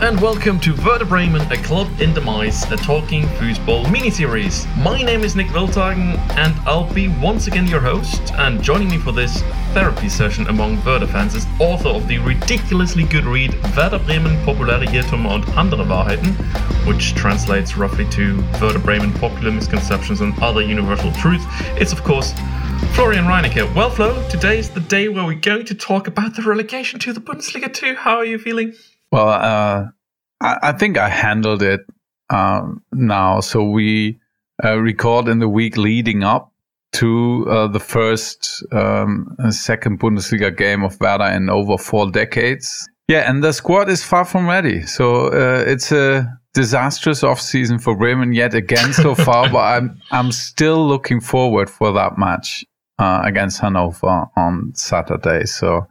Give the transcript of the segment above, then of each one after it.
and welcome to Werder Bremen, a club in demise, a talking foosball mini-series. My name is Nick Wiltagen, and I'll be once again your host. And joining me for this therapy session among Werder fans is author of the ridiculously good read Werder Bremen populäre Irrtümer und andere Wahrheiten, which translates roughly to Werder Bremen popular misconceptions and other universal truths. It's of course Florian Reinecke. Well, Flo, today is the day where we're going to talk about the relegation to the Bundesliga 2. How are you feeling? Well, uh, I, I, think I handled it um, now. So we uh, record in the week leading up to uh, the first um, second Bundesliga game of Werder in over four decades. Yeah, and the squad is far from ready. So uh, it's a disastrous off-season for Bremen yet again so far, but I'm I'm still looking forward for that match uh, against Hannover on Saturday. So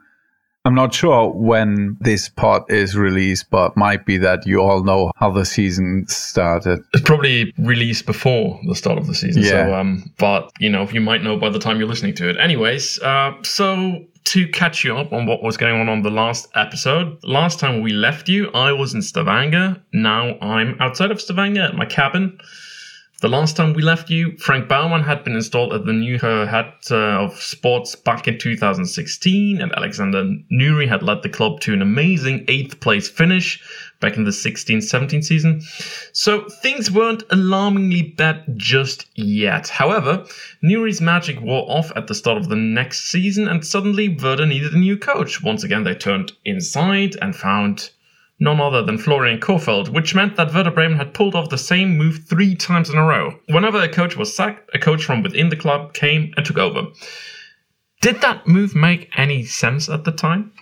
I'm not sure when this pod is released, but might be that you all know how the season started. It's probably released before the start of the season. Yeah. So, um, but you know, you might know by the time you're listening to it. Anyways, uh, so to catch you up on what was going on on the last episode, last time we left you, I was in Stavanger. Now I'm outside of Stavanger at my cabin. The last time we left you, Frank Baumann had been installed at the new head uh, of sports back in 2016, and Alexander Nouri had led the club to an amazing eighth place finish back in the 16 17 season. So things weren't alarmingly bad just yet. However, Nouri's magic wore off at the start of the next season, and suddenly Werder needed a new coach. Once again, they turned inside and found none other than Florian Kohfeldt, which meant that Werder Bremen had pulled off the same move three times in a row. Whenever a coach was sacked, a coach from within the club came and took over. Did that move make any sense at the time?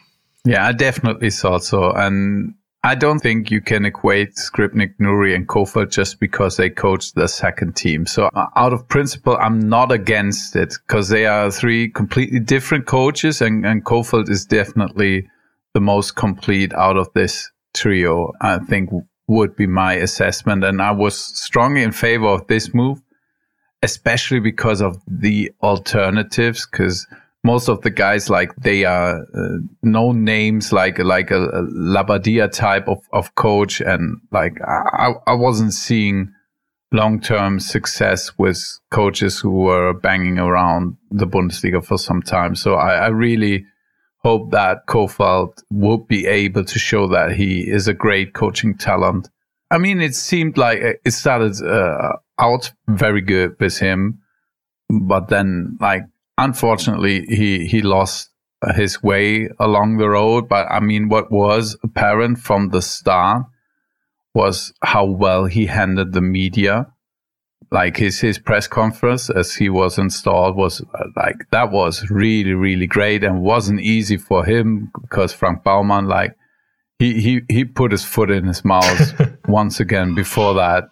Yeah, I definitely thought so. And I don't think you can equate Skripnik, Nouri, and Kohfeldt just because they coached the second team. So uh, out of principle, I'm not against it because they are three completely different coaches and, and Kohfeldt is definitely the most complete out of this trio, I think would be my assessment. And I was strongly in favor of this move, especially because of the alternatives, because most of the guys like they are uh, known names like like a, a Labbadia type of, of coach and like I, I wasn't seeing long term success with coaches who were banging around the Bundesliga for some time. So I, I really hope that Kohfeldt would be able to show that he is a great coaching talent. I mean, it seemed like it started uh, out very good with him, but then, like, unfortunately, he he lost his way along the road. But I mean, what was apparent from the start was how well he handled the media like his his press conference as he was installed was uh, like that was really really great and wasn't easy for him because Frank Baumann like he he he put his foot in his mouth once again before that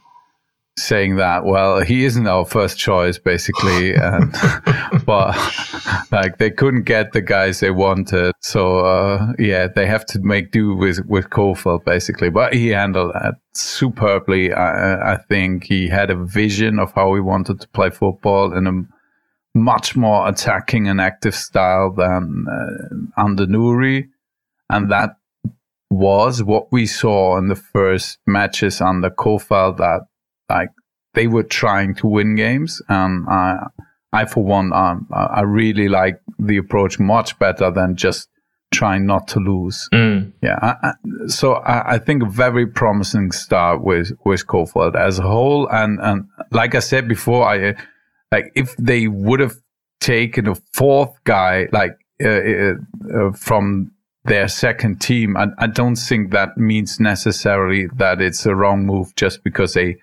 saying that well he isn't our first choice basically and but like they couldn't get the guys they wanted so uh, yeah they have to make do with with Kohfeldt basically. But he handled that superbly. I, I think he had a vision of how he wanted to play football in a much more attacking and active style than uh, under Nouri. And that was what we saw in the first matches under Kohfeldt that like they were trying to win games, and I, I for one, um, I really like the approach much better than just trying not to lose. Mm. Yeah, I, I, so I, I, think a very promising start with with Kohfeldt as a whole, and and like I said before, I like if they would have taken a fourth guy like uh, uh, uh, from their second team, I, I don't think that means necessarily that it's a wrong move just because they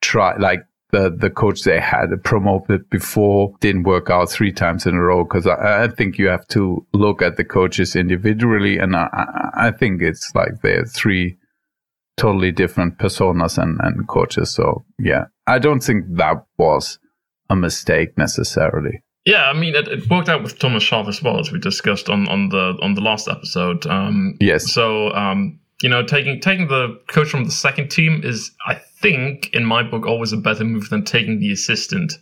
try like the the coach they had promoted before didn't work out three times in a row because I, I, think you have to look at the coaches individually and I, I think it's like they're three totally different personas and, and coaches so yeah I don't think that was a mistake necessarily yeah, I mean, it, it, worked out with Thomas Schaaf as well, as we discussed on, on the on the last episode. Um, yes. So, um, you know, taking taking the coach from the second team is, I think, in my book, always a better move than taking the assistant.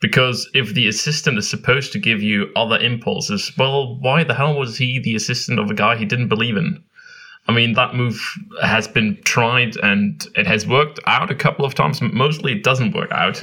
Because if the assistant is supposed to give you other impulses, well, why the hell was he the assistant of a guy he didn't believe in? I mean, that move has been tried and it has worked out a couple of times. Mostly it doesn't work out.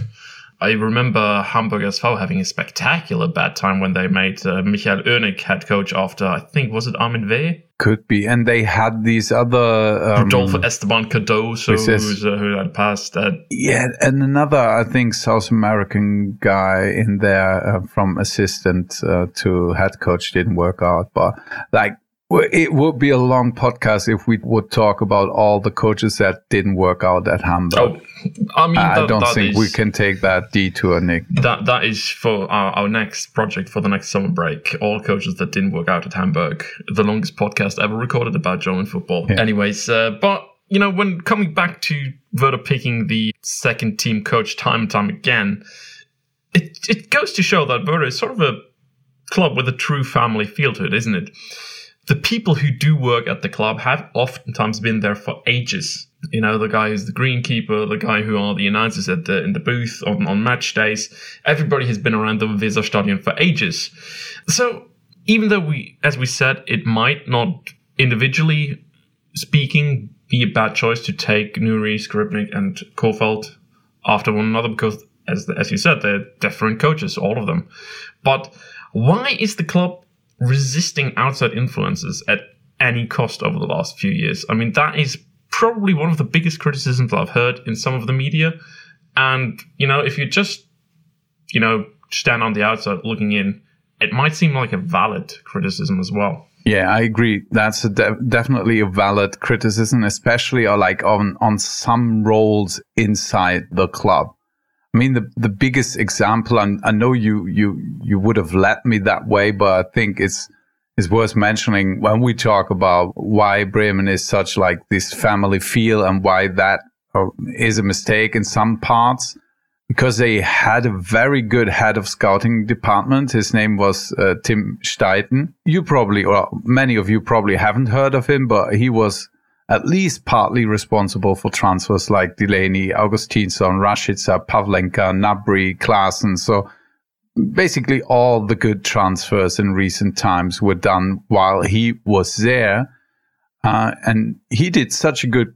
I remember Hamburg SV having a spectacular bad time when they made uh, Michael Oenning head coach after, I think, was it Armin Veh? Could be. And they had these other. Um, Rodolfo Esteban Cardoso, who's, uh, who had passed. Uh, yeah, and another, I think, South American guy in there uh, from assistant uh, to head coach didn't work out. But like, it would be a long podcast if we would talk about all the coaches that didn't work out at Hamburg. Oh, I mean, I don't that think is, we can take that detour, Nick. That that is for our, our, next project for the next summer break. All coaches that didn't work out at Hamburg. The longest podcast ever recorded about German football. Yeah. Anyways, uh, but you know, when coming back to Werder picking the second team coach time and time again, it it goes to show that Werder is sort of a club with a true family feel to it, isn't it? The people who do work at the club have oftentimes been there for ages. You know, the guy who's the greenkeeper, the guy who are the announcers at the in the booth on, on match days. Everybody has been around the Weserstadion for ages. So even though we, as we said, it might not individually speaking be a bad choice to take Nouri, Skripnik, and Kohfeldt after one another because, as as you said, they're different coaches, all of them. But why is the club resisting outside influences at any cost over the last few years. I mean, that is probably one of the biggest criticisms I've heard in some of the media. And, you know, if you just, you know, stand on the outside looking in, it might seem like a valid criticism as well. Yeah, I agree. That's a de- definitely a valid criticism, especially uh, like on on some roles inside the club. I mean, the, the biggest example, and I know you, you, you would have led me that way, but I think it's, it's worth mentioning when we talk about why Bremen is such like this family feel and why that uh, a mistake in some parts because they had a very good head of scouting department. His name was uh, Tim Steidten. You probably, or many of you probably haven't heard of him, but he was at least partly responsible for transfers like Delaney, Augustinsson, Rashica, Pavlenka, Gnabry, Klaassen. So basically all the good transfers in recent times were done while he was there. Uh, and he did such a good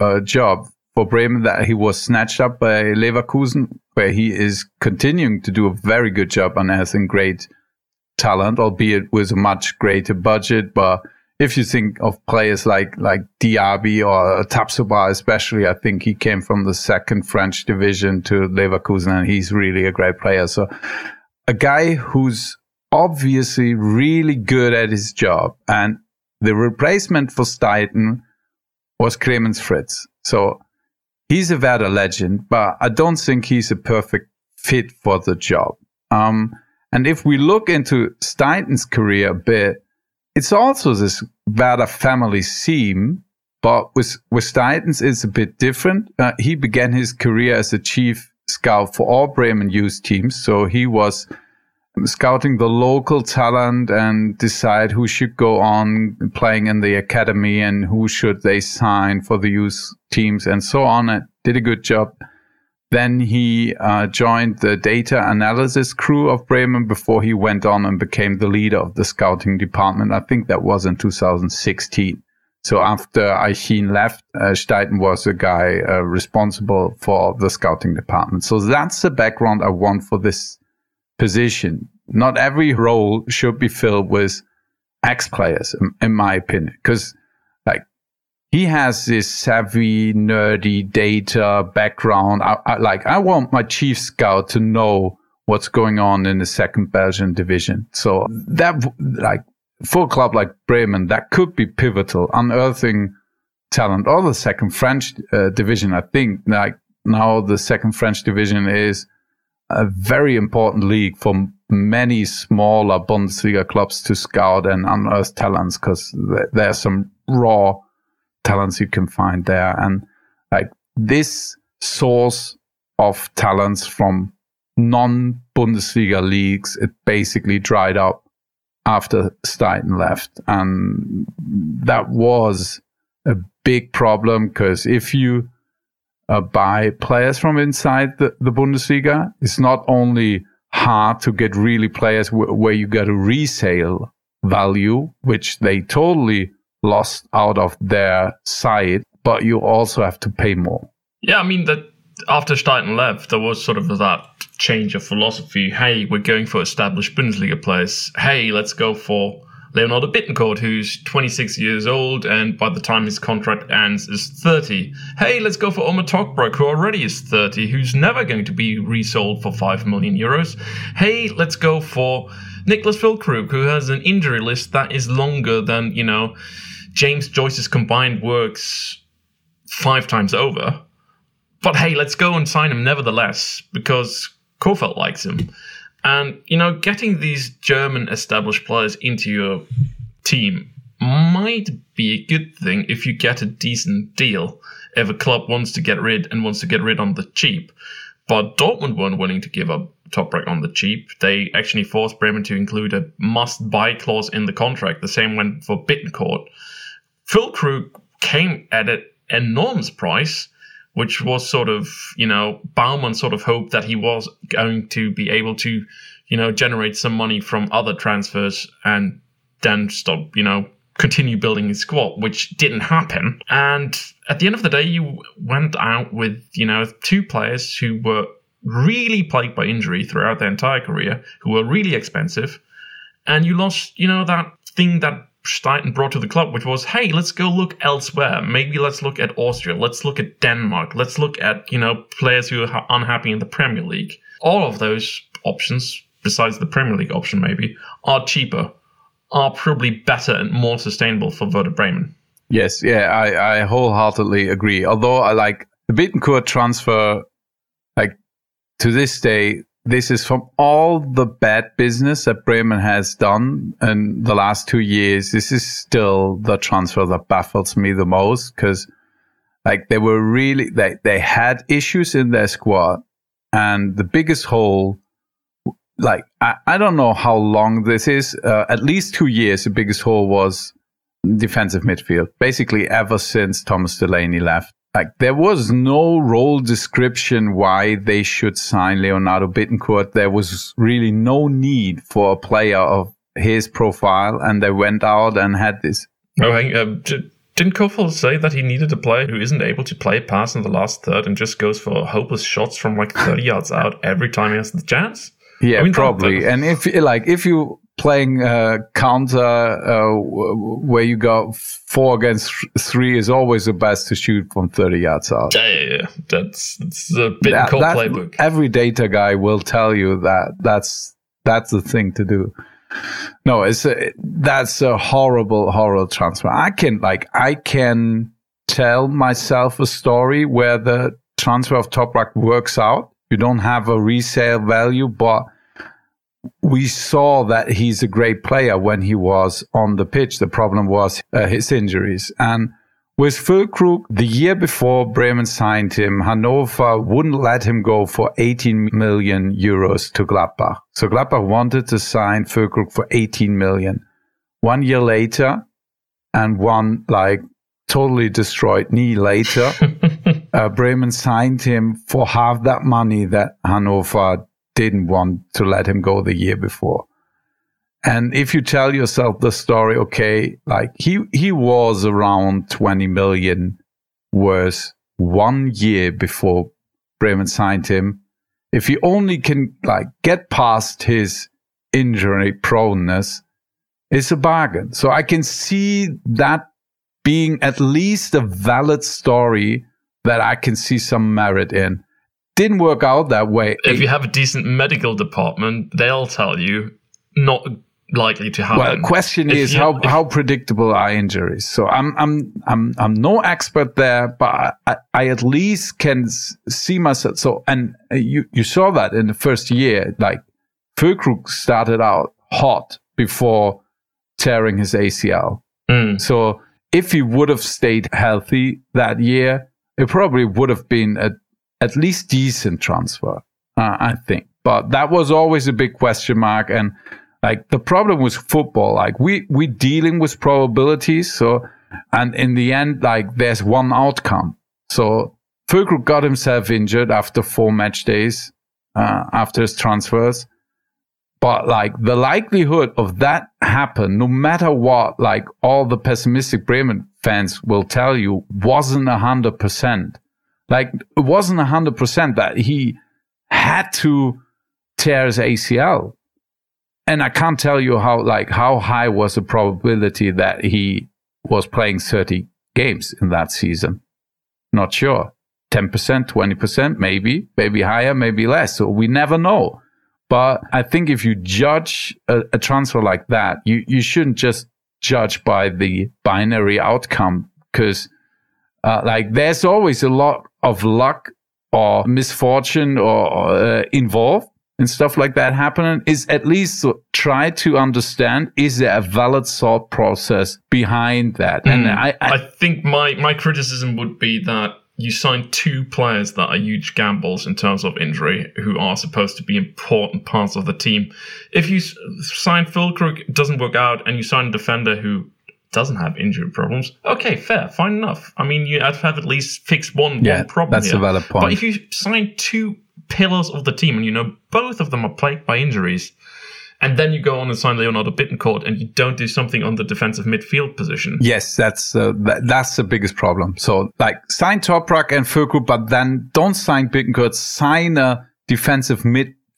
uh, job for Bremen that he was snatched up by Leverkusen, where he is continuing to do a very good job and has a great talent, albeit with a much greater budget. But if you think of players like like Diaby or Tapsoba, especially, I think he came from the second French division to Leverkusen, and he's really a great player. So, a guy who's obviously really good at his job, and the replacement for Steidten was Clemens Fritz. So, he's a Werder legend, but I don't think he's a perfect fit for the job. Um, and if we look into Steidten's career a bit, it's also this Werder family theme, but with, with Steidtens, it's a bit different. Uh, he began his career as a chief scout for all Bremen youth teams. So he was scouting the local talent and decide who should go on playing in the academy and who should they sign for the youth teams and so on. And did a good job. Then he uh, joined the data analysis crew of Bremen before he went on and became the leader of the scouting department. I think that was in 2016. So after Eichin left, uh, Steidten was the guy uh, responsible for the scouting department. So that's the background I want for this position. Not every role should be filled with ex players, in, in my opinion, because he has this savvy, nerdy data background. I, I, like, I want my chief scout to know what's going on in the second Belgian division. So that, like, for a club like Bremen, that could be pivotal, unearthing talent. Or the second French uh, division, I think, like, now the second French division is a very important league for many smaller Bundesliga clubs to scout and unearth talents because there's some raw talents you can find there. And like this source of talents from non Bundesliga leagues, it basically dried up after Steidten left. And that was a big problem because if you uh, buy players from inside the, the Bundesliga, it's not only hard to get really players w- where you get a resale value, which they totally lost out of their side, but you also have to pay more. Yeah, I mean that after Steidten left, there was sort of that change of philosophy. Hey, we're going for established Bundesliga players. Hey, let's go for Leonardo Bittencourt, who's 26 years old and by the time his contract ends is 30. Hey, let's go for Ömer Toprak, who already is 30, who's never going to be resold for 5 million euros. Hey, let's go for Niklas Füllkrug, who has an injury list that is longer than, you know, James Joyce's combined works five times over. But hey, let's go and sign him nevertheless, because Kohfeldt likes him. And, you know, getting these German established players into your team might be a good thing if you get a decent deal. If a club wants to get rid and wants to get rid on the cheap. But Dortmund weren't willing to give up Toprak on the cheap. They actually forced Bremen to include a must buy clause in the contract. The same went for Bittencourt. Füllkrug came at an enormous price which was sort of, you know, Baumann sort of hoped that he was going to be able to, you know, generate some money from other transfers and then stop, you know, continue building his squad, which didn't happen. And at the end of the day, you went out with, you know, two players who were really plagued by injury throughout their entire career, who were really expensive. And you lost, you know, that thing that Steidten brought to the club, which was, hey, let's go look elsewhere. Maybe let's look at Austria. Let's look at Denmark. Let's look at, you know, players who are unhappy in the Premier League. All of those options, besides the Premier League option maybe, are cheaper, are probably better and more sustainable for Werder Bremen. Yes, yeah, I, I wholeheartedly agree. Although I like the Bittencourt transfer, like to this day, this is from all the bad business that Bremen has done in the last two years. This is still the transfer that baffles me the most because like they were really, they, they had issues in their squad and the biggest hole, like, I, I don't know how long this is, uh, at least two years, the biggest hole was defensive midfield, basically ever since Thomas Delaney left like there was no role description why they should sign Leonardo Bittencourt. There was really no need for a player of his profile, and they went out and had this. Oh, hang, uh, didn't Kohfeldt say that he needed a player who isn't able to play pass in the last third and just goes for hopeless shots from like 30 yards out every time he has the chance? Yeah, I mean, probably. That, that, and if like if you playing uh, counter uh, where you go four against three is always the best to shoot from 30 yards out. Yeah, yeah, yeah. That's, that's a bit that, cold playbook. Every data guy will tell you that that's that's the thing to do. No, it's a, that's a horrible, horrible transfer. I can like I can tell myself a story where the transfer of Toprak works out. You don't have a resale value, but we saw that he's a great player when he was on the pitch. The problem was uh, his injuries. And with Füllkrug, the year before Bremen signed him, Hannover wouldn't let him go for 18 million euros to Gladbach. So Gladbach wanted to sign Füllkrug for 18 million. One year later, and one like totally destroyed knee later, uh, Bremen signed him for half that money that Hannover didn't want to let him go the year before. And if you tell yourself the story, okay, like he, he was around 20 million worth one year before Bremen signed him. If he only can like get past his injury proneness, it's a bargain. So I can see that being at least a valid story that I can see some merit in didn't work out that way. If you have a decent medical department, they'll tell you not likely to happen. Well, the question if is you, how if, how predictable are injuries? So I'm I'm I'm I'm no expert there, but I, I at least can see myself. So and you you saw that in the first year, like Füllkrug started out hot before tearing his ACL. Mm. So if he would have stayed healthy that year, it probably would have been a at least decent transfer, uh, I think. But that was always a big question mark. And like the problem with football, like we, we dealing with probabilities. So, and in the end, like there's one outcome. So Füllkrug got himself injured after four match days, uh, after his transfers. But like the likelihood of that happen, no matter what, like all the pessimistic Bremen fans will tell you, wasn't a hundred percent. Like it wasn't hundred percent that he had to tear his ACL. And I can't tell you how like how high was the probability that he was playing 30 games in that season. Not sure. 10%, 20%, maybe, maybe higher, maybe less. So we never know. But I think if you judge a, a transfer like that, you, you shouldn't just judge by the binary outcome because uh, like there's always a lot of luck or misfortune or uh, involved and stuff like that happening is at least try to understand is there a valid thought process behind that mm. and I, I, I think my my criticism would be that you sign two players that are huge gambles in terms of injury who are supposed to be important parts of the team. If you sign Füllkrug, it doesn't work out, and you sign a defender who doesn't have injury problems, okay, fair, fine enough. I mean, you have to have at least fixed one, yeah, one problem. That's here. a valid point. But if you sign two pillars of the team and you know both of them are plagued by injuries, and then you go on and sign Leonardo Bittencourt, and you don't do something on the defensive midfield position. Yes, that's uh, that's the biggest problem. So, like, sign Toprak and Füllkrug, but then don't sign Bittencourt. Sign a defensive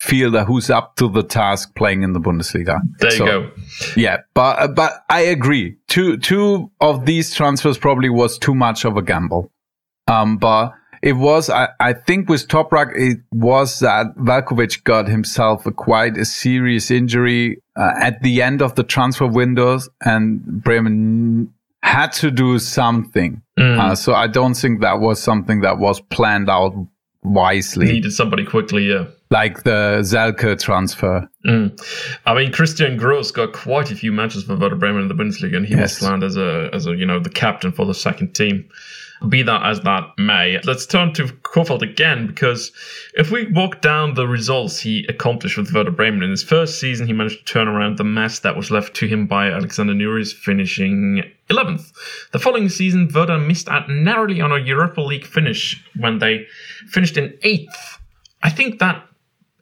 midfielder who's up to the task playing in the Bundesliga. There so, you go. Yeah, but uh, but I agree. Two two of these transfers probably was too much of a gamble. Um, but it was, I, I think with Toprak, it was that Veljkovic got himself a quite a serious injury uh, at the end of the transfer windows and Bremen had to do something. Mm. Uh, so I don't think that was something that was planned out wisely. Needed somebody quickly, yeah. Like the Selke transfer. Mm. I mean, Christian Gross got quite a few matches for Werder Bremen in the Bundesliga, and he yes. was planned as a, as a, you know, the captain for the second team. Be that as that may, let's turn to Kohfeldt again because if we walk down the results he accomplished with Werder Bremen in his first season, he managed to turn around the mess that was left to him by Alexander Nouri's finishing 11th. The following season, Werder missed out narrowly on a Europa League finish when they finished in 8th. I think that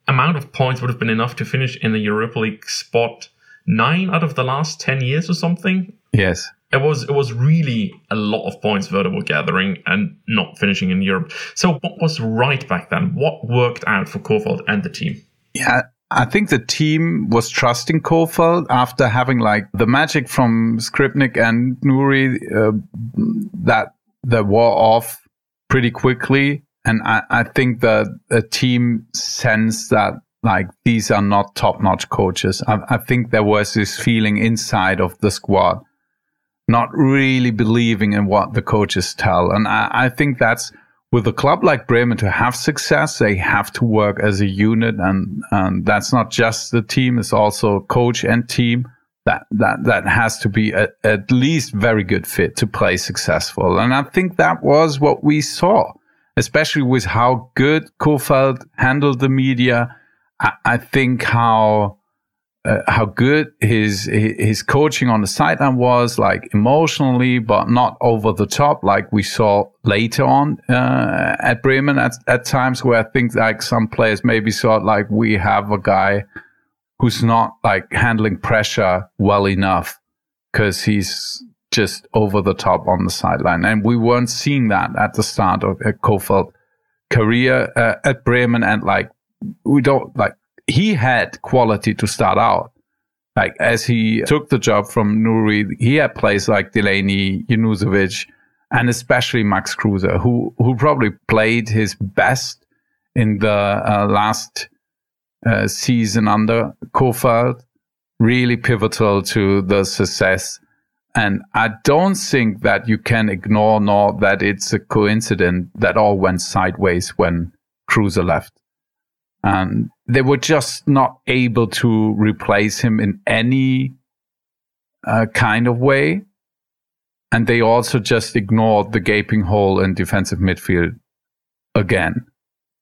amount of points would have been enough to finish in the Europa League spot nine out of the last 10 years or something. Yes it was it was really a lot of points Werder were gathering and not finishing in Europe. So what was right back then? What worked out for Kohfeldt and the team? Yeah, I think the team was trusting Kohfeldt after having like the magic from Skripnik and Nouri uh, that that wore off pretty quickly. And I, I think that the team sensed that like these are not top notch coaches. I, I think there was this feeling inside of the squad not really believing in what the coaches tell. And I, I think that's with a club like Bremen to have success, they have to work as a unit. And, and that's not just the team, it's also coach and team. That, that, that has to be a, at least very good fit to play successful. And I think that was what we saw, especially with how good Kohfeldt handled the media. I, I think how, uh, how good his his coaching on the sideline was, like emotionally, but not over the top, like we saw later on uh, at Bremen at, at times where I think like some players maybe thought like we have a guy who's not like handling pressure well enough because he's just over the top on the sideline, and we weren't seeing that at the start of uh, Kohfeldt career uh, at Bremen, and like we don't like he had quality to start out. Like as he took the job from Nouri, he had players like Delaney, Junuzovic, and especially Max Kruse, who who probably played his best in the uh, last uh, season under Kohfeldt. Really pivotal to the success. And I don't think that you can ignore nor that it's a coincidence that all went sideways when Kruse left. And they were just not able to replace him in any uh, kind of way. And they also just ignored the gaping hole in defensive midfield again.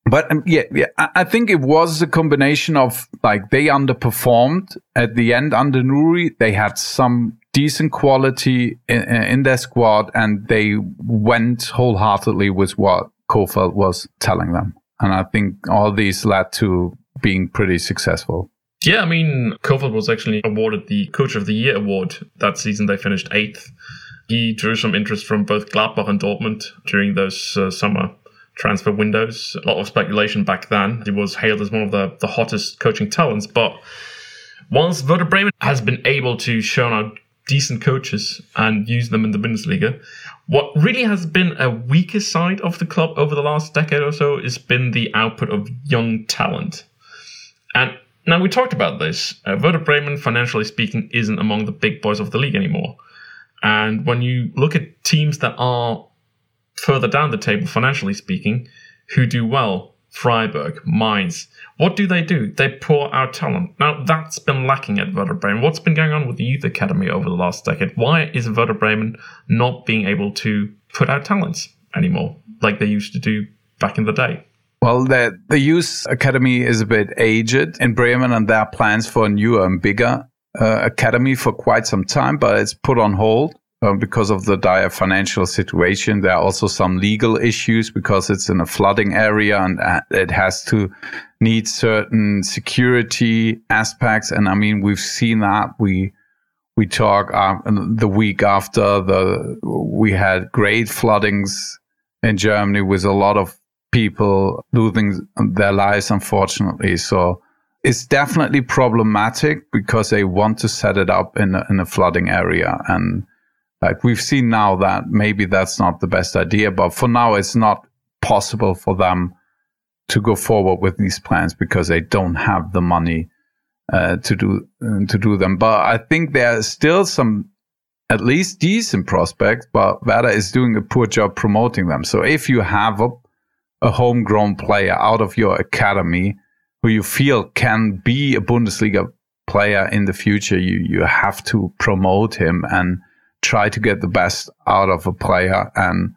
But um, yeah, yeah, I think it was a combination of like they underperformed at the end under Nouri. They had some decent quality in, in their squad and they went wholeheartedly with what Kohfeldt was telling them. And I think all these led to being pretty successful. Yeah, I mean, Kohfeldt was actually awarded the Coach of the Year award that season. They finished eighth. He drew some interest from both Gladbach and Dortmund during those uh, summer transfer windows. A lot of speculation back then. He was hailed as one of the, the hottest coaching talents. But once Werder Bremen has been able to show out decent coaches and use them in the Bundesliga, what really has been a weaker side of the club over the last decade or so has been the output of young talent. And now we talked about this. Uh, Werder Bremen, financially speaking, isn't among the big boys of the league anymore. And when you look at teams that are further down the table, financially speaking, who do well, Freiburg, Mainz, what do they do? They pour out talent. Now, that's been lacking at Werder Bremen. What's been going on with the youth academy over the last decade? Why is Werder Bremen not being able to put out talents anymore like they used to do back in the day? Well, the, the youth academy is a bit aged in Bremen, and there are plans for a newer and bigger uh, academy for quite some time, but it's put on hold uh, because of the dire financial situation. There are also some legal issues because it's in a flooding area and uh, it has to need certain security aspects. And I mean, we've seen that. We we talk uh, the week after the we had great floodings in Germany with a lot of people losing their lives, unfortunately. So it's definitely problematic because they want to set it up in a, in a flooding area. And like we've seen now that maybe that's not the best idea, but for now it's not possible for them to go forward with these plans because they don't have the money uh, to do uh, to do them. But I think there are still some at least decent prospects, but Werder is doing a poor job promoting them. So if you have a, a homegrown player out of your academy who you feel can be a Bundesliga player in the future, you you have to promote him and try to get the best out of a player. And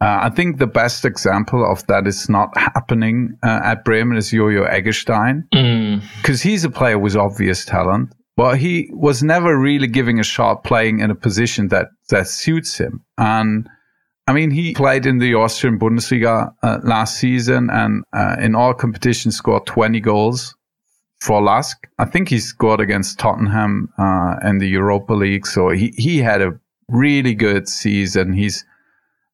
uh, I think the best example of that is not happening uh, at Bremen is Jojo Eggestein because mm. he's a player with obvious talent. But he was never really giving a shot playing in a position that, that suits him. And I mean, he played in the Austrian Bundesliga uh, last season and uh, in all competitions scored 20 goals for Lask. I think he scored against Tottenham uh, in the Europa League. So he, he had a really good season. He's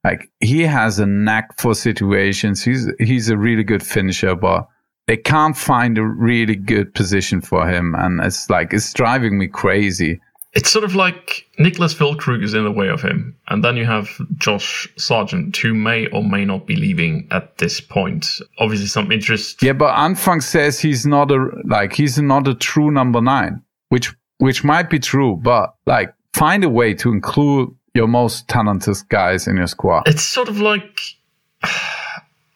like, he has a knack for situations. He's, he's a really good finisher, but they can't find a really good position for him. And it's like, it's driving me crazy it's sort of like Nicholas Füllkrug is in the way of him, and then you have Josh Sargent, who may or may not be leaving at this point. Obviously, some interest. Yeah, but Anfang says he's not a like he's not a true number nine, which which might be true, but like find a way to include your most talented guys in your squad. It's sort of like.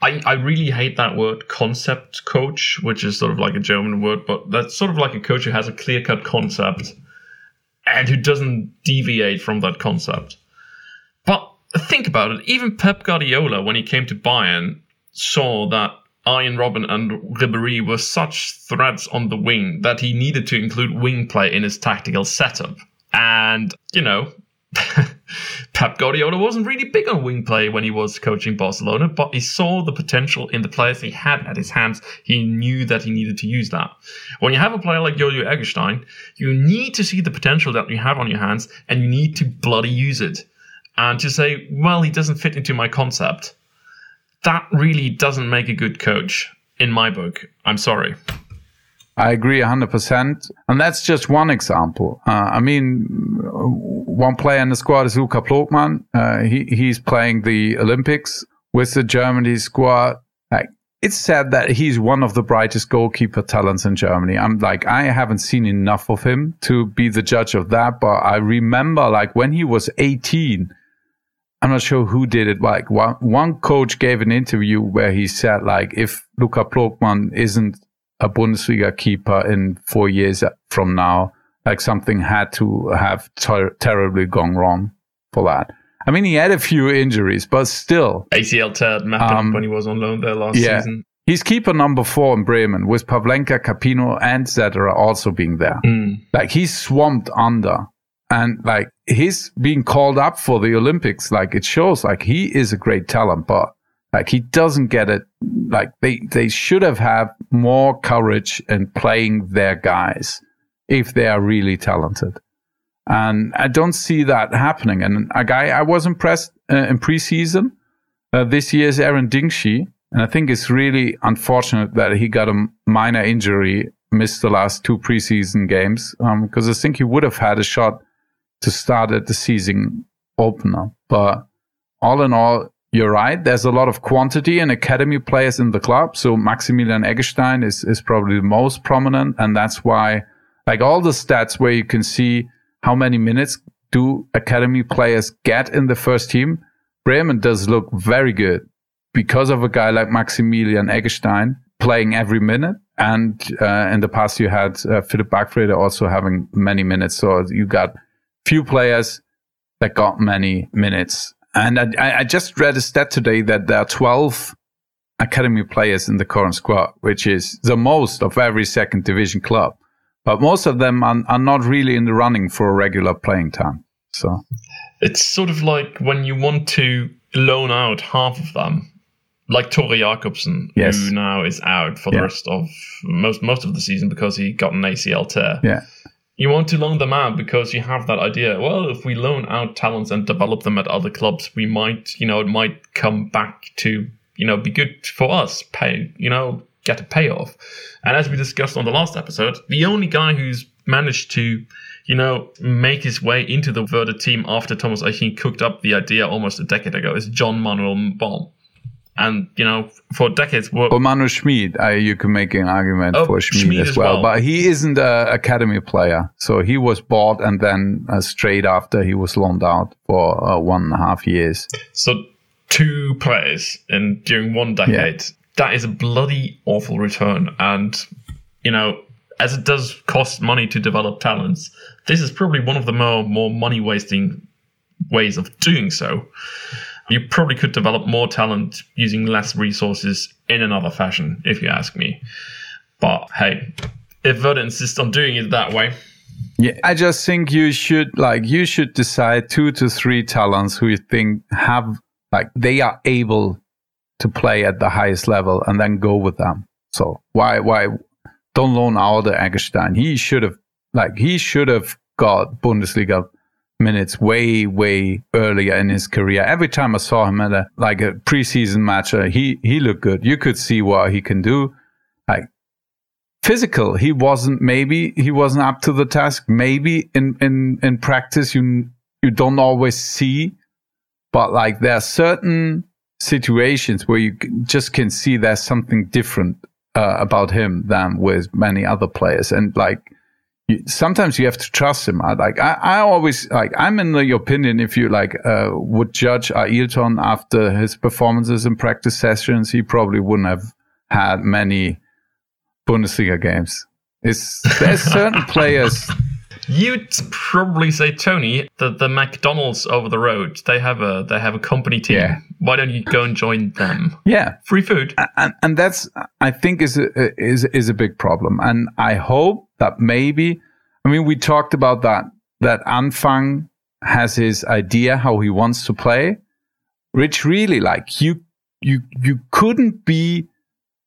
I, I really hate that word concept coach, which is sort of like a German word, but that's sort of like a coach who has a clear cut concept and who doesn't deviate from that concept. But think about it. Even Pep Guardiola, when he came to Bayern, saw that Arjen Robben and Ribéry were such threats on the wing that he needed to include wing play in his tactical setup. And, you know, Pep Guardiola wasn't really big on wing play when he was coaching Barcelona, but he saw the potential in the players he had at his hands. He knew that he needed to use that. When you have a player like Eggestein, you need to see the potential that you have on your hands and you need to bloody use it. And to say, well, he doesn't fit into my concept, that really doesn't make a good coach in my book. I'm sorry. I agree 100%. And that's just one example. Uh, I mean, one player in the squad is Luca Plogmann. Uh, he, he's playing the Olympics with the Germany squad. Like, it's said that he's one of the brightest goalkeeper talents in Germany. I'm like, I haven't seen enough of him to be the judge of that, but I remember like when he was 18, I'm not sure who did it. Like one, one coach gave an interview where he said like, if Luca Plogmann isn't a Bundesliga keeper in four years from now. Like something had to have ter- terribly gone wrong for that. I mean, he had a few injuries, but still. ACL tear um, when he was on loan there last yeah. season. He's keeper number four in Bremen with Pavlenka, Kapino, and Zetterer also being there. Mm. Like he's swamped under. And like he's being called up for the Olympics. Like it shows like he is a great talent, but Like he doesn't get it. Like they, they should have had more courage in playing their guys if they are really talented. And I don't see that happening. And a guy I was impressed uh, in preseason uh, this year is Eren Dinkçi. And I think it's really unfortunate that he got a minor injury, missed the last two preseason games, because um, I think he would have had a shot to start at the season opener. But all in all, you're right. There's a lot of quantity and academy players in the club. So Maximilian Eggestein is, is probably the most prominent. And that's why, like all the stats where you can see how many minutes do academy players get in the first team, Bremen does look very good because of a guy like Maximilian Eggestein playing every minute. And uh, in the past, you had uh, Philipp Bargfrede also having many minutes. So you got few players that got many minutes and I, I just read a stat today that there are 12 academy players in the current squad, which is the most of every second division club. But most of them are, are not really in the running for a regular playing time. So it's sort of like when you want to loan out half of them, like Tore Jakobsen, yes. who now is out for yeah. the rest of most most of the season because he got an ACL tear. Yeah you want to loan them out because you have that idea. Well, if we loan out talents and develop them at other clubs, we might, you know, it might come back to, you know, be good for us, pay, you know, get a payoff. And as we discussed on the last episode, the only guy who's managed to, you know, make his way into the Werder team after Thomas Eichin cooked up the idea almost a decade ago is Jean-Manuel Mbom. And, you know, for decades. Well, or Manu Schmid, I, you can make an argument oh, for Schmid, Schmid as, well. well. But he isn't an academy player. So he was bought and then uh, straight after he was loaned out for uh, one and a half years. So two players in during one decade. Yeah. That is a bloody awful return. And, you know, as it does cost money to develop talents, this is probably one of the more, more money wasting ways of doing so you probably could develop more talent using less resources in another fashion, if you ask me. But hey, if Werder insists on doing it that way. Yeah, I just think you should like you should decide two to three talents who you think have like they are able to play at the highest level and then go with them. So why why don't loan out Eggestein? He should have like he should have got Bundesliga minutes way, way earlier in his career. Every time I saw him at a like a preseason match, uh, he he looked good. You could see what he can do. Like physical, he wasn't. Maybe he wasn't up to the task. Maybe in in in practice, you you don't always see, but like there are certain situations where you just can see there's something different uh, about him than with many other players, and like sometimes you have to trust him. I, like I, I always like I'm in the opinion if you like uh, would judge Ailton after his performances in practice sessions, he probably wouldn't have had many Bundesliga games. It's there's certain players. You'd probably say Tony, the the McDonald's over the road. They have a they have a company team. Yeah. Why don't you go and join them? Yeah, free food. And, and that's I think is a, is is a big problem. And I hope that maybe, I mean, we talked about that, that Anfang has his idea how he wants to play. which really like you, you, you couldn't be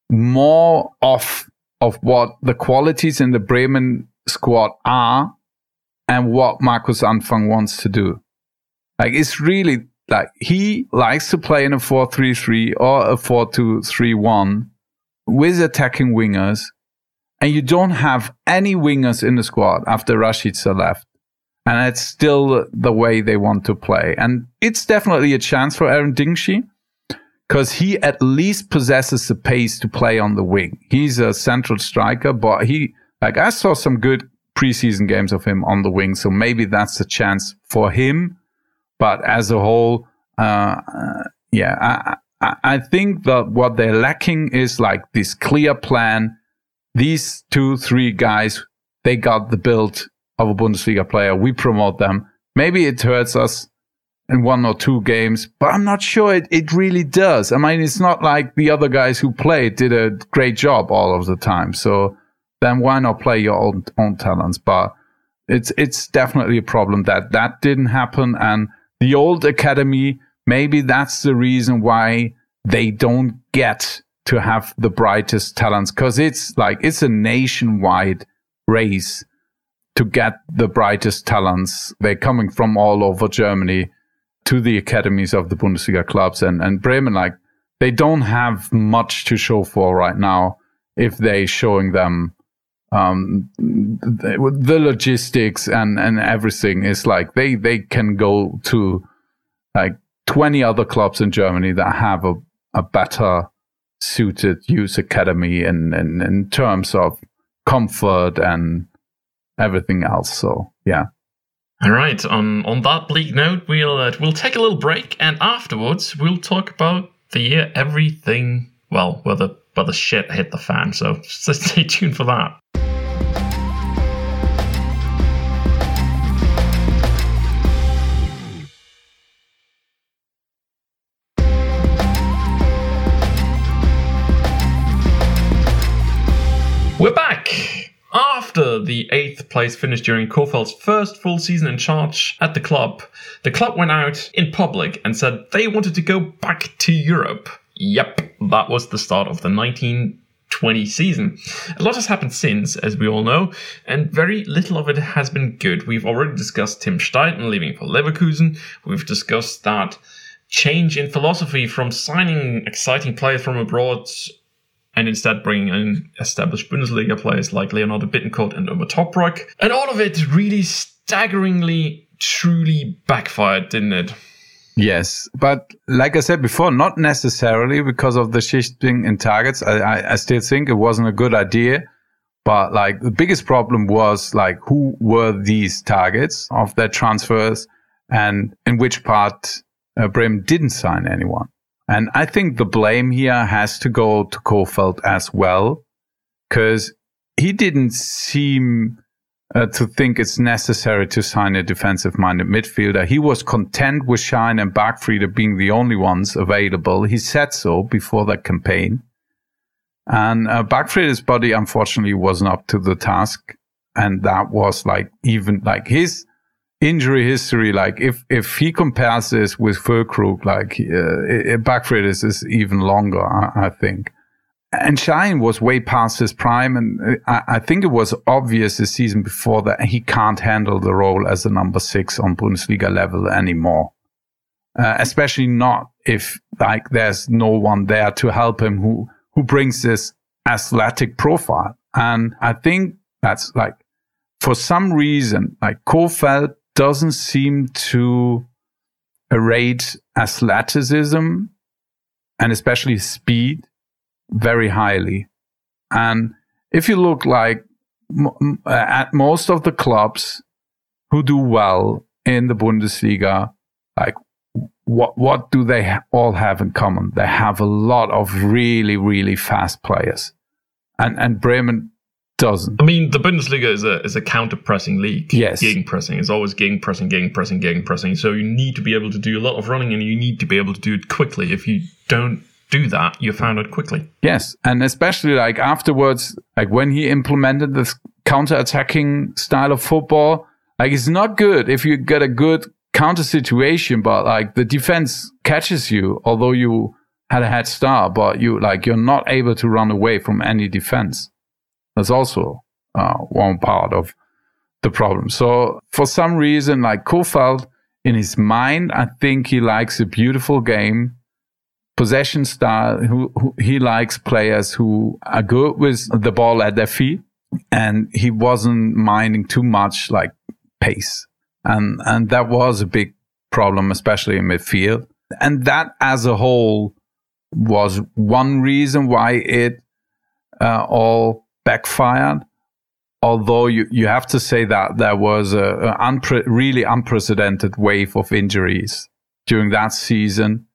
more off of what the qualities in the Bremen squad are and what Markus Anfang wants to do. Like it's really like he likes to play in a 4-3-3 or a 4-2-3-1 with attacking wingers and you don't have any wingers in the squad after Rashica left. And it's still the way they want to play. And it's definitely a chance for Eren Dinkçi because he at least possesses the pace to play on the wing. He's a central striker, but he, like, I saw some good preseason games of him on the wing. So maybe that's a chance for him. But as a whole, uh, uh, yeah, I, I, I think that what they're lacking is like this clear plan these two, three guys, they got the build of a Bundesliga player. We promote them. Maybe it hurts us in one or two games, but I'm not sure it, it really does. I mean, it's not like the other guys who played did a great job all of the time. So then why not play your own, own talents? But it's, it's definitely a problem that that didn't happen. And the old academy, maybe that's the reason why they don't get to have the brightest talents because it's like it's a nationwide race to get the brightest talents. They're coming from all over Germany to the academies of the Bundesliga clubs and, and Bremen, like they don't have much to show for right now if they're showing them um, the, the logistics and, and everything is like they, they can go to like 20 other clubs in Germany that have a, a better suited youth academy in, in, in terms of comfort and everything else. So, yeah. All right. On on that bleak note, we'll uh, we'll take a little break, and afterwards we'll talk about the year everything. Well, whether whether shit hit the fan. So stay tuned for that. The eighth place finish during Kohfeldt's first full season in charge at the club. The club went out in public and said they wanted to go back to Europe. Yep, that was the start of the 1920 season. A lot has happened since, as we all know, and very little of it has been good. We've already discussed Tim Steidten leaving for Leverkusen. We've discussed that change in philosophy from signing exciting players from abroad and instead bringing in established Bundesliga players like Leonardo Bittencourt and Ömer Toprak. And all of it really staggeringly, truly backfired, didn't it? Yes, but like I said before, not necessarily because of the shifting in targets. I, I, I still think it wasn't a good idea. But like the biggest problem was like who were these targets of their transfers and in which part uh, didn't sign anyone. And I think the blame here has to go to Kohfeldt as well, because he didn't seem uh, to think it's necessary to sign a defensive minded midfielder. He was content with Şahin and Bargfrede being the only ones available. He said so before the campaign. And uh, body, unfortunately, wasn't up to the task. And that was like even like his injury history, like if if he compares this with Füllkrug, like uh, Bargfrede is, is even longer, I, I, think. And Şahin was way past his prime, and uh, I, I, think it was obvious the season before that he can't handle the role as the number six on Bundesliga level anymore. Uh, especially not if like there's no one there to help him who who brings this athletic profile. And I think that's like for some reason, like Kohfeldt doesn't seem to rate athleticism and especially speed very highly. And if you look like uh, at most of the clubs who do well in the Bundesliga, like what what do they all have in common? They have a lot of really really fast players, and and Bremen doesn't. I mean, the Bundesliga is a is a counter pressing league. Yes, gegen pressing is always gegen pressing, gegen pressing, gegen pressing. So you need to be able to do a lot of running, and you need to be able to do it quickly. If you don't do that, you're found out quickly. Yes, and especially like afterwards, like when he implemented this counter attacking style of football, like it's not good if you get a good counter situation, but like the defense catches you, although you had a head start, but you like you're not able to run away from any defense. That's also uh, one part of the problem. So for some reason, like Kohfeldt, in his mind, I think he likes a beautiful game, possession style. Who, who, he likes players who are good with the ball at their feet, and he wasn't minding too much like pace, and and that was a big problem, especially in midfield. And that, as a whole, was one reason why it uh, all backfired. Although you, you have to say that there was a, a unpre- really unprecedented wave of injuries during that season.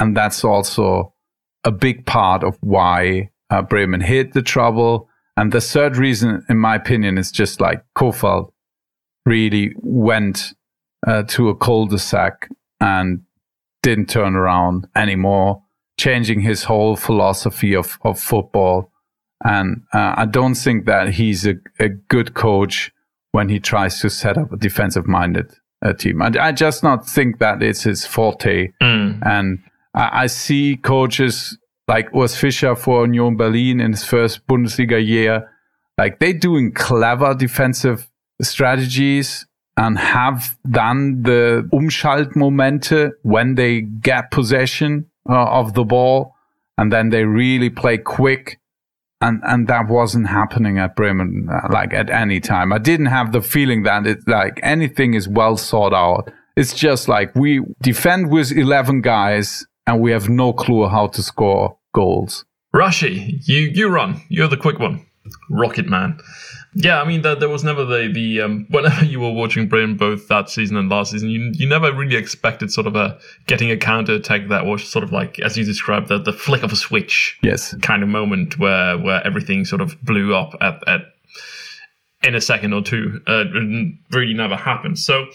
And that's also a big part of why uh, Bremen hit the trouble. And the third reason, in my opinion, is just like Kohfeldt really went uh, to a cul-de-sac and didn't turn around anymore, changing his whole philosophy of, of football and uh, I don't think that he's a, a, good coach when he tries to set up a defensive minded uh, team. I, I, just not think that it's his forte. Mm. And I, I see coaches like Urs Fischer for Union Berlin in his first Bundesliga year, like they doing clever defensive strategies and have done the Umschaltmomente when they get possession uh, of the ball and then they really play quick. And, and that wasn't happening at Bremen, uh, like at any time. I didn't have the feeling that it's like anything is well thought out. It's just like we defend with 11 guys and we have no clue how to score goals. Rashi, you, you run. You're the quick one. Rocket Man. Yeah, I mean, there, there was never the the um, whenever you were watching Bremen both that season and last season, you you never really expected sort of a getting a counter attack that was sort of like as you described the the flick of a switch, yes, kind of moment where where everything sort of blew up at at in a second or two. Uh, really never happened. So,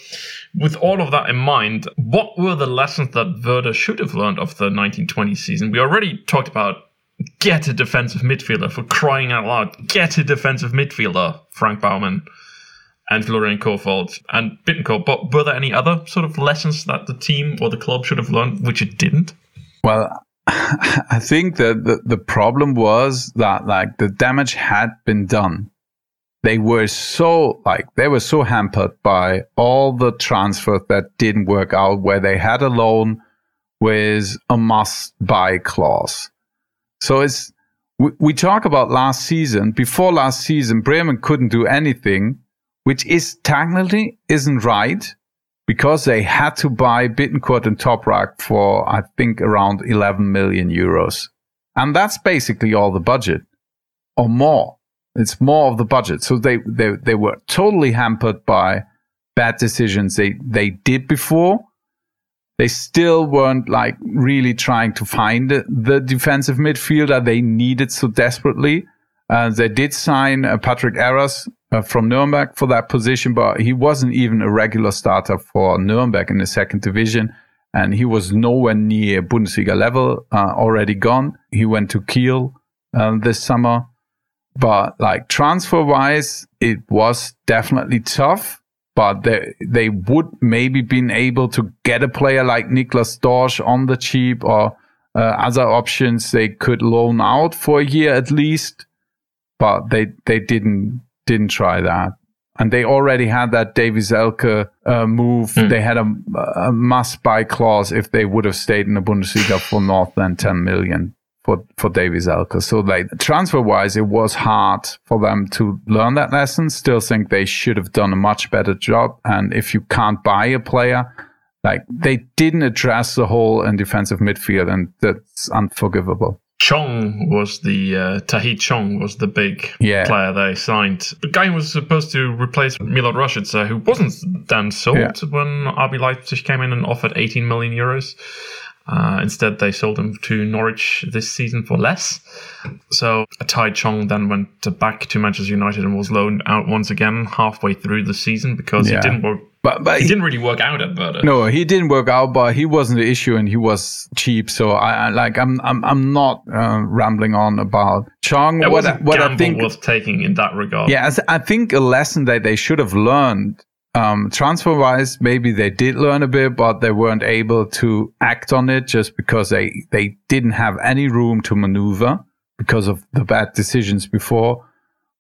with all of that in mind, what were the lessons that Werder should have learned of the 1920 season? We already talked about Get a defensive midfielder for crying out loud. Get a defensive midfielder, Frank Baumann and Florian Kohfeldt and Bittencourt. But were there any other sort of lessons that the team or the club should have learned, which it didn't? Well, I think that the, the problem was that like the damage had been done. They were so like they were so hampered by all the transfers that didn't work out where they had a loan with a must buy clause. So it's we, we talk about last season. Before last season, Bremen couldn't do anything, which is technically isn't right because they had to buy Bittencourt and Toprak for I think around 11 million euros, and that's basically all the budget, or more. It's more of the budget. So they they they were totally hampered by bad decisions they they did before they still weren't like really trying to find the defensive midfielder they needed so desperately. Uh, they did sign uh, Patrick Erras uh, from Nuremberg for that position, but he wasn't even a regular starter for Nuremberg in the second division. And he was nowhere near Bundesliga level, uh, already gone. He went to Kiel uh, this summer. But like transfer wise, it was definitely tough but they they would maybe been able to get a player like Niklas Dorsch on the cheap or uh, other options they could loan out for a year at least, but they they didn't didn't try that. And they already had that Davie Selke uh, move. Mm. They had a, a must buy clause if they would have stayed in the Bundesliga for more than 10 million for for Davie Selke. So like transfer wise, it was hard for them to learn that lesson. Still think they should have done a much better job. And if you can't buy a player, like they didn't address the whole in defensive midfield, and that's unforgivable. Chong was the uh, Tahith Chong was the big yeah. player they signed. The guy was supposed to replace Milot Rashica, who wasn't then sold yeah. when RB Leipzig came in and offered 18 million euros. Uh, instead, they sold him to Norwich this season for less. So Tai Chong then went to back to Manchester United and was loaned out once again halfway through the season because yeah. he didn't work. But, but he, he, didn't really work out at Werder. No, he didn't work out, but he wasn't the issue, and he was cheap. So I, I like I'm I'm I'm not uh, rambling on about Chong. It what was what I think was taking in that regard. Yeah, I think a lesson that they should have learned um, transfer wise, maybe they did learn a bit, but they weren't able to act on it just because they, they didn't have any room to maneuver because of the bad decisions before.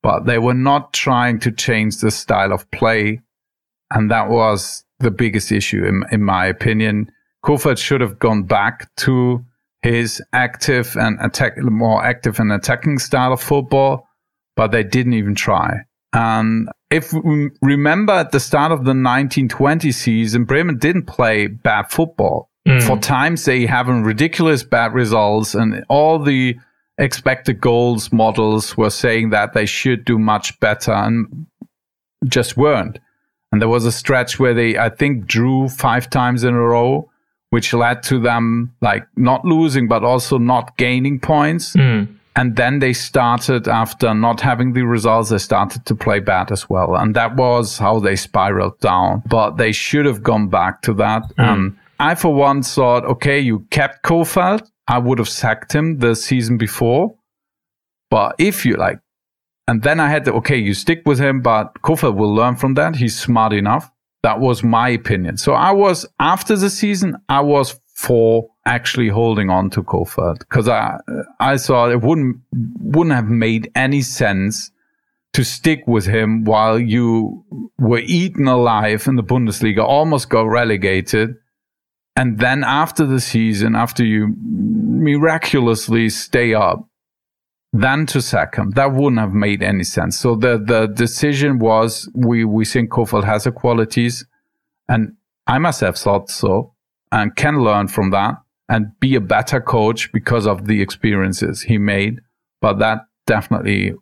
But they were not trying to change the style of play. And that was the biggest issue, in, in my opinion. Kohfeldt should have gone back to his active and attack, more active and attacking style of football, but they didn't even try. And if we remember at the start of the 1920 season, Bremen didn't play bad football. Mm. For times they having ridiculous bad results and all the expected goals models were saying that they should do much better and just weren't. And there was a stretch where they, I think, drew five times in a row, which led to them like not losing, but also not gaining points. Mm. And then they started, after not having the results, they started to play bad as well. And that was how they spiraled down. But they should have gone back to that. Mm. Um, I, for one, thought, okay, you kept Kohfeldt. I would have sacked him the season before. But if you like, and then I had to, okay, you stick with him, but Kohfeldt will learn from that. He's smart enough. That was my opinion. So I was, after the season, I was for actually holding on to Kohfeldt because I I thought it wouldn't wouldn't have made any sense to stick with him while you were eaten alive in the Bundesliga, almost got relegated. And then after the season, after you miraculously stay up, then to sack him. That wouldn't have made any sense. So the, the decision was we, we think Kohfeldt has the qualities and I must have thought so and can learn from that and be a better coach because of the experiences he made. But that definitely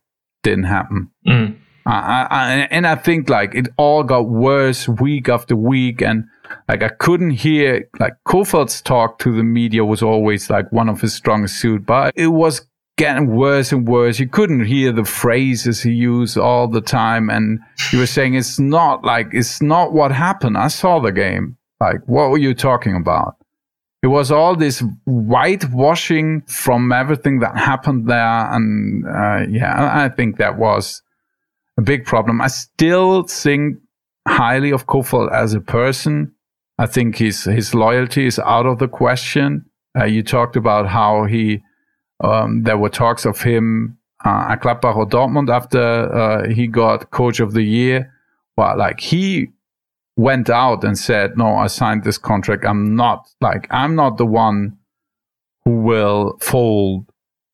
didn't happen. Mm. I, I, and I think like it all got worse week after week. And like I couldn't hear like Kohfeldt's talk to the media was always like one of his strongest suit, but it was getting worse and worse. You couldn't hear the phrases he used all the time. And he was saying, it's not like, it's not what happened. I saw the game. Like, what were you talking about? It was all this whitewashing from everything that happened there. And, uh, yeah, I think that was a big problem. I still think highly of Kohfeldt as a person. I think his, his loyalty is out of the question. Uh, you talked about how he, um, there were talks of him uh, at Gladbach or Dortmund after uh, he got coach of the year. Well, like he went out and said, no, I signed this contract. I'm not like, I'm not the one who will fold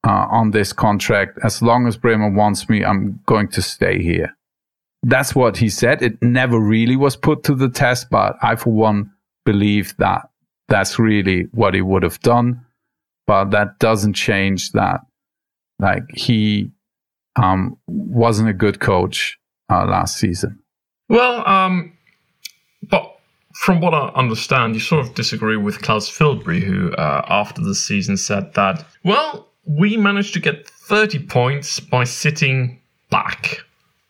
uh, on this contract. As long as Bremen wants me, I'm going to stay here. That's what he said. It never really was put to the test, but I, for one, believe that that's really what he would have done but that doesn't change that like he um, wasn't a good coach uh, last season. Well, um, but from what I understand, you sort of disagree with Klaus Filbry, who uh, after the season said that, well, we managed to get 30 points by sitting back.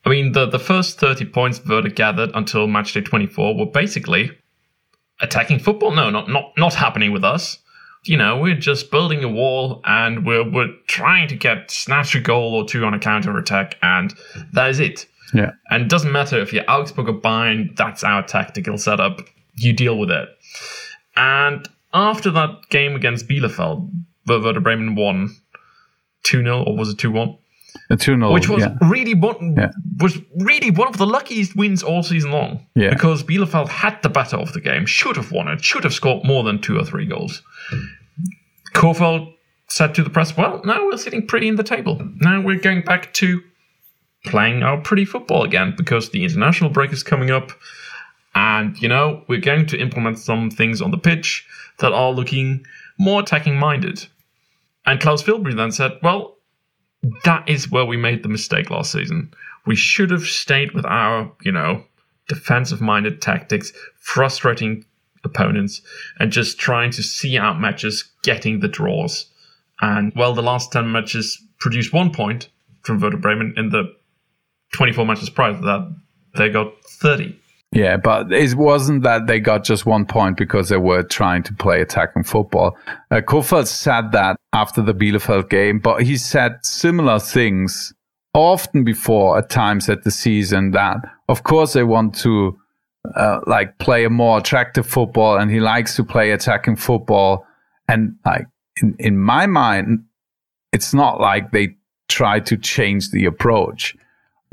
I mean, the, the first 30 points Werder gathered until matchday 24 were basically attacking football. No, not, not, not happening with us you know, we're just building a wall and we're, we're trying to get snatch a goal or two on a counter attack, and that is it. Yeah. And it doesn't matter if you're Augsburg or Bayern, that's our tactical setup. You deal with it. And after that game against Bielefeld, Werder Bremen won 2 0, or was it 2 1? A 2 0. Which was yeah. really one yeah. was really one of the luckiest wins all season long. Yeah. Because Bielefeld had the better of the game, should have won it, should have scored more than two or three goals. Kohfeldt said to the press, Well, now we're sitting pretty in the table. Now we're going back to playing our pretty football again because the international break is coming up. And, you know, we're going to implement some things on the pitch that are looking more attacking minded. And Klaus Filbry then said, Well, that is where we made the mistake last season. We should have stayed with our, you know, defensive minded tactics, frustrating opponents and just trying to see out matches, getting the draws. And well, the last 10 matches produced one point from Werder Bremen. In the 24 matches prior to that, they got 30. Yeah, but it wasn't that they got just one point because they were trying to play attacking football. Uh, Kohfeldt said that after the Bielefeld game, but he said similar things often before at times at the season that, of course, they want to uh, like play a more attractive football and he likes to play attacking football. And like in, in my mind, it's not like they try to change the approach.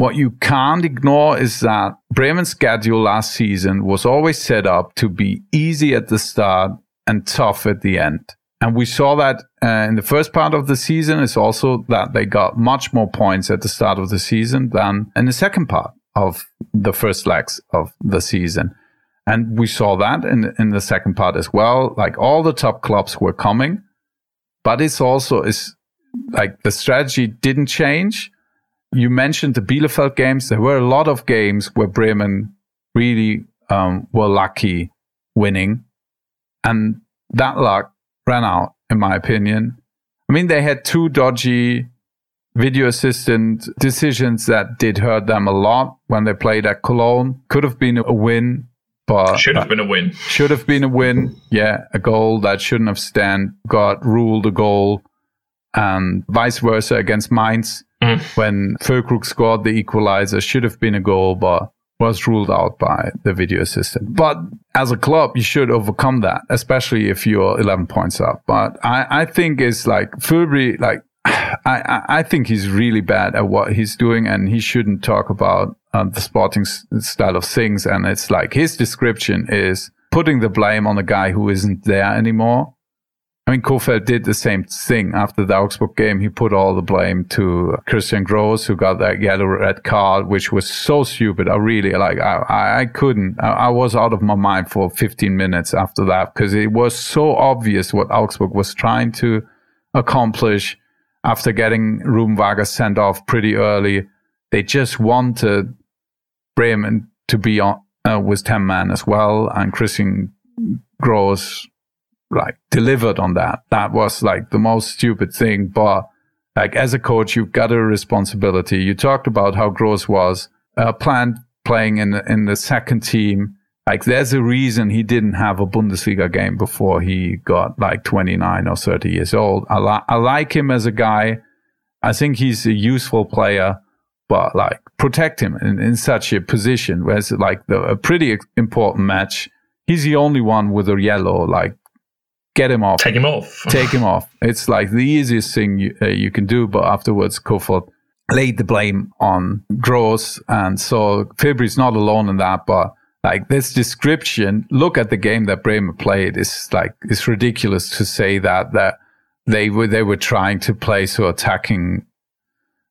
What you can't ignore is that Bremen's schedule last season was always set up to be easy at the start and tough at the end. And we saw that uh, in the first part of the season. It's also that they got much more points at the start of the season than in the second part of the first legs of the season. And we saw that in, in the second part as well. Like all the top clubs were coming, but it's also is like the strategy didn't change. You mentioned the Bielefeld games. There were a lot of games where Bremen really um, were lucky winning, and that luck ran out, in my opinion. I mean, they had two dodgy video assistant decisions that did hurt them a lot when they played at Cologne. Could have been a win, but should have been a win. Should have been a win. Yeah, a goal that shouldn't have stand got ruled a goal, and vice versa against Mainz. Mm. When Füllkrug scored the equalizer, should have been a goal, but was ruled out by the video assistant. But as a club, you should overcome that, especially if you're 11 points up. But I, I think it's like Filbry, like, I, I think he's really bad at what he's doing and he shouldn't talk about um, the sporting s- style of things. And it's like his description is putting the blame on a guy who isn't there anymore I mean, Kohfeldt did the same thing after the Augsburg game. He put all the blame to Christian Gross, who got that yellow red card, which was so stupid. I really like, I, I couldn't, I, I was out of my mind for 15 minutes after that because it was so obvious what Augsburg was trying to accomplish after getting Ruben Vargas sent off pretty early. They just wanted Bremen to be on, uh, with 10 men as well. And Christian Gross like delivered on that. That was like the most stupid thing. But like as a coach, you've got a responsibility. You talked about how Gross was uh, planned playing in in the second team. Like there's a reason he didn't have a Bundesliga game before he got like 29 or 30 years old. I, li- I like him as a guy. I think he's a useful player, but like protect him in, in such a position where it's like the, a pretty important match. He's the only one with a yellow. Like get him off. Take him off. Take him off. It's like the easiest thing you, uh, you can do. But afterwards, Kohfeldt laid the blame on Gross. And so Filbry's not alone in that. But like this description, look at the game that Bremen played. It's like, it's ridiculous to say that, that they were, they were trying to play so attacking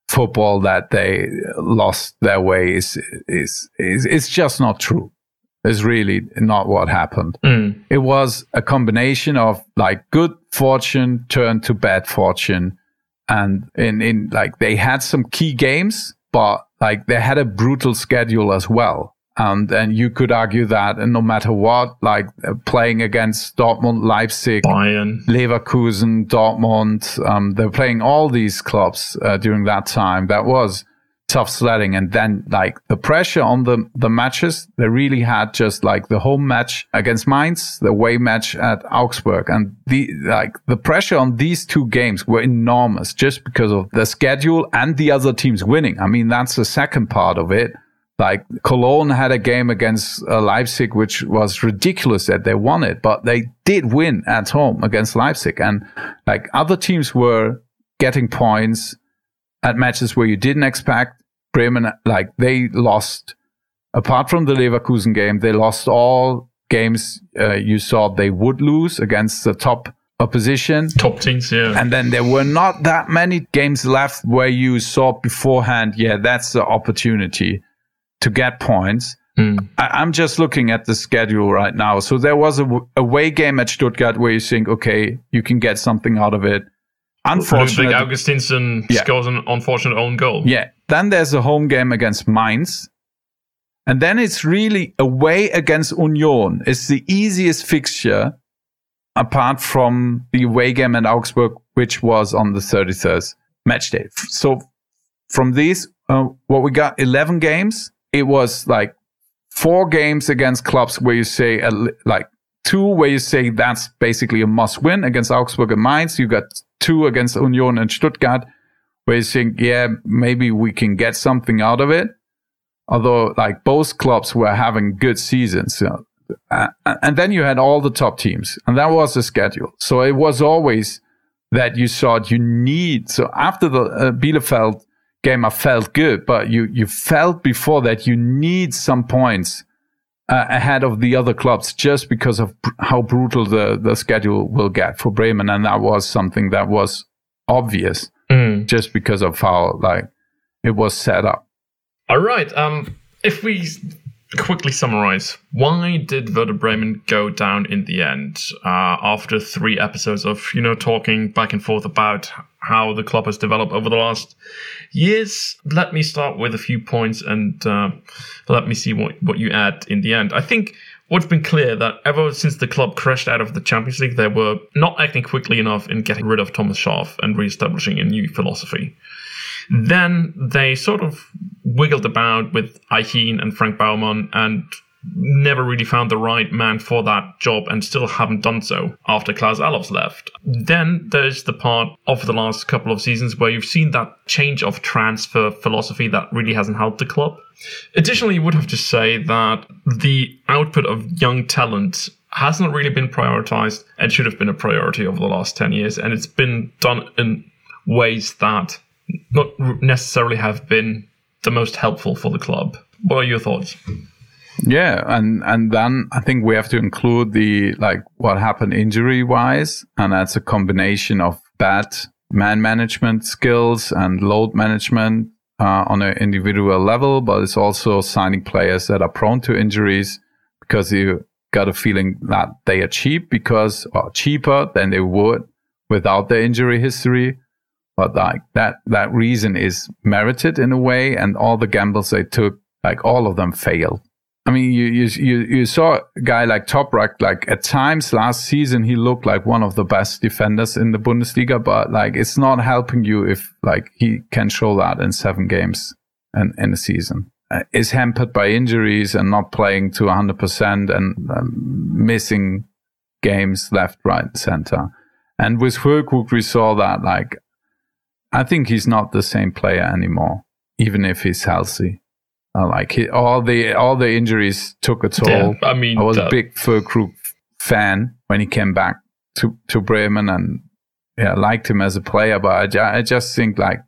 football that they lost their way is, is, is, it's just not true is really not what happened. Mm. It was a combination of like good fortune turned to bad fortune. And in, in like they had some key games, but like they had a brutal schedule as well. And, and you could argue that and no matter what, like uh, playing against Dortmund, Leipzig, Bayern, Leverkusen, Dortmund, um, they're playing all these clubs uh, during that time. That was tough sledding. And then like the pressure on the, the matches, they really had just like the home match against Mainz, the away match at Augsburg. And the, like the pressure on these two games were enormous just because of the schedule and the other teams winning. I mean, that's the second part of it. Like Cologne had a game against uh, Leipzig, which was ridiculous that they won it, but they did win at home against Leipzig. And like other teams were getting points at matches where you didn't expect. Bremen, like they lost, apart from the Leverkusen game, they lost all games uh, you thought they would lose against the top opposition. Top teams, yeah. And then there were not that many games left where you saw beforehand, yeah, that's the opportunity to get points. Mm. I, am just looking at the schedule right now. So there was a w- away game at Stuttgart where you think, okay, you can get something out of it. Unfortunately, Ludwig Augustinsson yeah. scores an unfortunate own goal. Yeah. Then there's a home game against Mainz. And then it's really away against Union. It's the easiest fixture apart from the away game at Augsburg, which was on the 33rd match day. So from these, uh, what we got 11 games, it was like four games against clubs where you say, uh, like two where you say that's basically a must win against Augsburg and Mainz. You got two against Union and Stuttgart where you think, yeah, maybe we can get something out of it. Although like both clubs were having good seasons. Uh, and then you had all the top teams and that was the schedule. So it was always that you thought you need. So after the uh, Bielefeld game, I felt good, but you, you felt before that you need some points uh, ahead of the other clubs just because of br- how brutal the, the schedule will get for Bremen. And that was something that was obvious mm. just because of how like it was set up. All right. Um, if we quickly summarize, why did Werder Bremen go down in the end uh, after three episodes of you know talking back and forth about how the club has developed over the last years? Let me start with a few points and uh, let me see what what you add in the end. I think what's been clear that ever since the club crashed out of the Champions League, they were not acting quickly enough in getting rid of Thomas Schaaf and re-establishing a new philosophy. Then they sort of wiggled about with Eichin and Frank Baumann, and never really found the right man for that job and still haven't done so after Klaus Allofs left. Then there's the part of the last couple of seasons where you've seen that change of transfer philosophy that really hasn't helped the club. Additionally, you would have to say that the output of young talent hasn't really been prioritized and should have been a priority over the last 10 years. And it's been done in ways that not necessarily have been the most helpful for the club. What are your thoughts? Yeah, and and then I think we have to include the like what happened injury wise, and that's a combination of bad man management skills and load management uh, on an individual level, but it's also signing players that are prone to injuries because you got a feeling that they are cheap because or cheaper than they would without their injury history. But like that, that reason is merited in a way. And all the gambles they took, like all of them failed. I mean, you, you, you, you saw a guy like Toprak, like at times last season, he looked like one of the best defenders in the Bundesliga, but like it's not helping you if like he can show that in seven games and in a season. Uh, is hampered by injuries and not playing to 100% and um, missing games left, right, center. And with Füllkrug, we saw that like, I think he's not the same player anymore, even if he's healthy. Uh, like he, all the all the injuries took a toll. Yeah, I mean, I was a big Füllkrug fan when he came back to to Bremen, and yeah, liked him as a player. But I, I just think like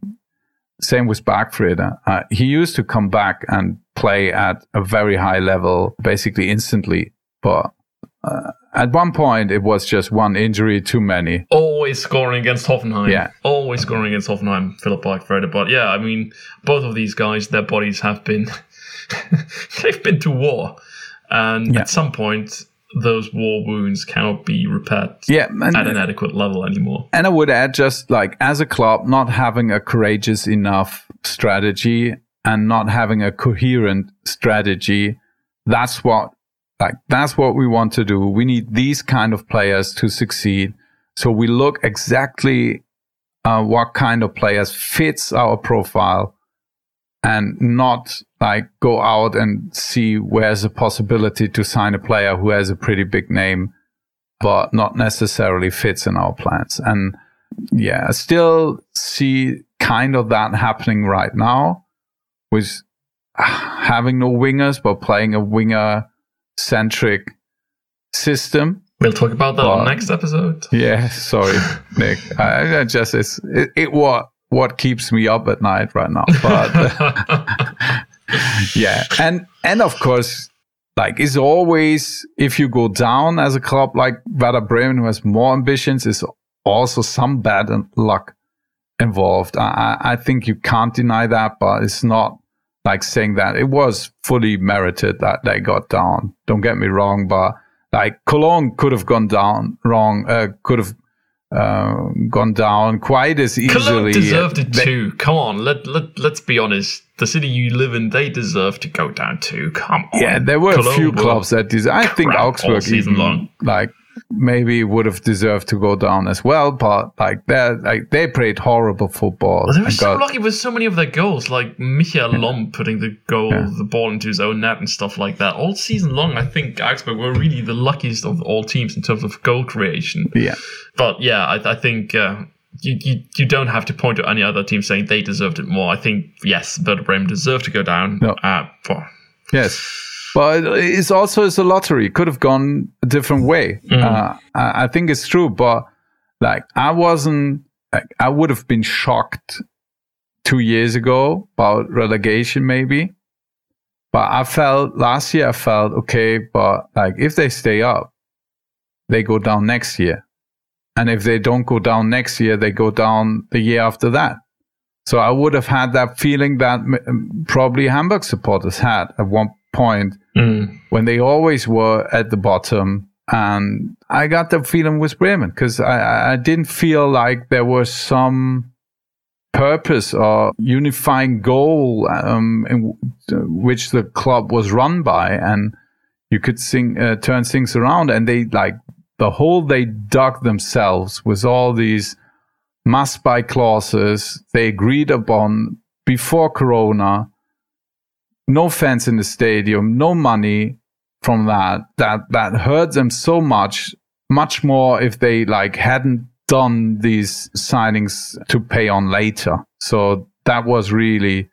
same with Bargfrede. Uh, he used to come back and play at a very high level, basically instantly. But uh, at one point, it was just one injury too many. Always scoring against Hoffenheim. Yeah. Always scoring against Hoffenheim, Philip Bargfrede. But yeah, I mean, both of these guys, their bodies have been, they've been to war. And yeah. at some point, those war wounds cannot be repaired yeah, and, at an adequate level anymore. And I would add just like as a club, not having a courageous enough strategy and not having a coherent strategy, that's what like that's what we want to do. We need these kind of players to succeed. So we look exactly uh, what kind of players fits our profile and not like go out and see where's a possibility to sign a player who has a pretty big name, but not necessarily fits in our plans. And yeah, I still see kind of that happening right now with having no wingers, but playing a winger centric system. We'll talk about that but, on next episode. Yeah, sorry, Nick. I, I just it's it, it what what keeps me up at night right now. But yeah, and and of course, like it's always if you go down as a club like Werder Bremen, who has more ambitions, is also some bad luck involved. I, I think you can't deny that, but it's not like saying that it was fully merited that they got down. Don't get me wrong, but like Cologne could have gone down wrong, uh, could have uh, gone down quite as easily. Cologne deserved it they, too. Come on, let let let's be honest. The city you live in, they deserve to go down too. Come on. Yeah, there were Cologne a few clubs that deserve. I think Augsburg even long. like maybe would have deserved to go down as well, but like they like they played horrible football. Well, they were so got, lucky with so many of their goals, like Michael yeah. Lom putting the goal, yeah. the ball into his own net and stuff like that. All season long, I think Augsburg were really the luckiest of all teams in terms of goal creation. Yeah, but yeah, I, I think. Uh, you, you, you don't have to point to any other team saying they deserved it more. I think yes, Werder Bremen deserved to go down. No. Uh, for, yes, but it's also it's a lottery. Could have gone a different way. Mm. Uh, I think it's true, but like I wasn't. Like, I would have been shocked two years ago about relegation, maybe. But I felt last year. I felt okay, but like if they stay up, they go down next year, and if they don't go down next year, they go down the year after that. So I would have had that feeling that probably Hamburg supporters had at one point mm. when they always were at the bottom. And I got the feeling with Bremen because I, I didn't feel like there was some purpose or unifying goal um, in which the club was run by. And you could sing, uh, turn things around. And they like the hole they dug themselves with all these must buy clauses they agreed upon before Corona no fans in the stadium, no money, from that that that hurt them so much, much more if they like hadn't done these signings to pay on later. So that was really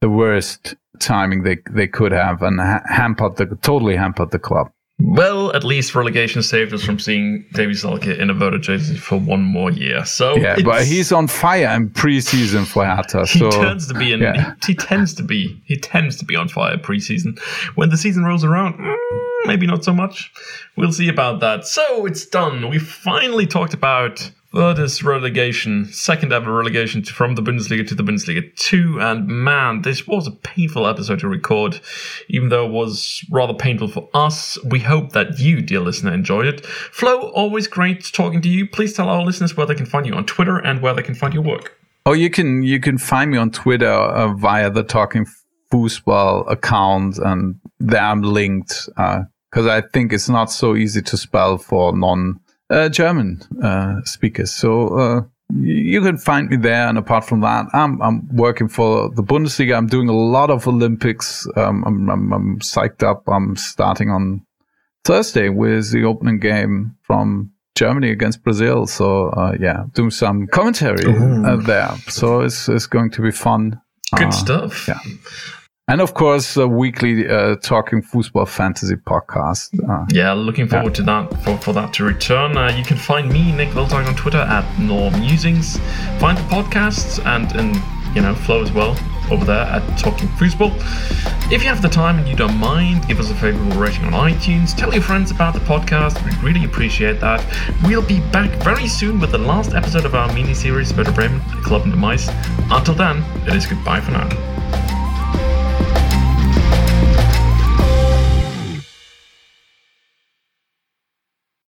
the worst timing they they could have and ha- hampered the totally hampered the club. Well, at least relegation saved us from seeing Davie Selke in a Werder jersey for one more year. So yeah, but he's on fire in preseason for Hertha. So he tends to be in. Yeah. He, he, tends to be. He tends to be on fire preseason. When the season rolls around, mm, maybe not so much. We'll see about that. So it's done. We finally talked about Werder's relegation, second ever relegation from the Bundesliga to the Bundesliga 2. And man, this was a painful episode to record, even though it was rather painful for us. We hope that you, dear listener, enjoyed it. Flo, always great talking to you. Please tell our listeners where they can find you on Twitter and where they can find your work. Oh, you can you can find me on Twitter uh, via the Talking Foosball account, and there I'm linked because uh, I think it's not so easy to spell for non uh, German uh, speakers. So uh, you can find me there. And apart from that, I'm I'm working for the Bundesliga. I'm doing a lot of Olympics. Um, I'm, I'm, I'm psyched up. I'm starting on Thursday with the opening game from Germany against Brazil. So uh, yeah, doing some commentary uh, there. So it's it's going to be fun. Good uh, stuff. Yeah. And of course, a weekly uh, talking football fantasy podcast. Uh, yeah, looking forward yeah. to that for, for that to return. Uh, you can find me, Nick Wiltag, on Twitter at Norm Musings. Find the podcasts and and you know Flo as well over there at Talking Foosball. If you have the time and you don't mind, give us a favorable rating on iTunes. Tell your friends about the podcast. We'd really appreciate that. We'll be back very soon with the last episode of our mini series Werder Bremen, Club and the Mice. Until then, it is goodbye for now.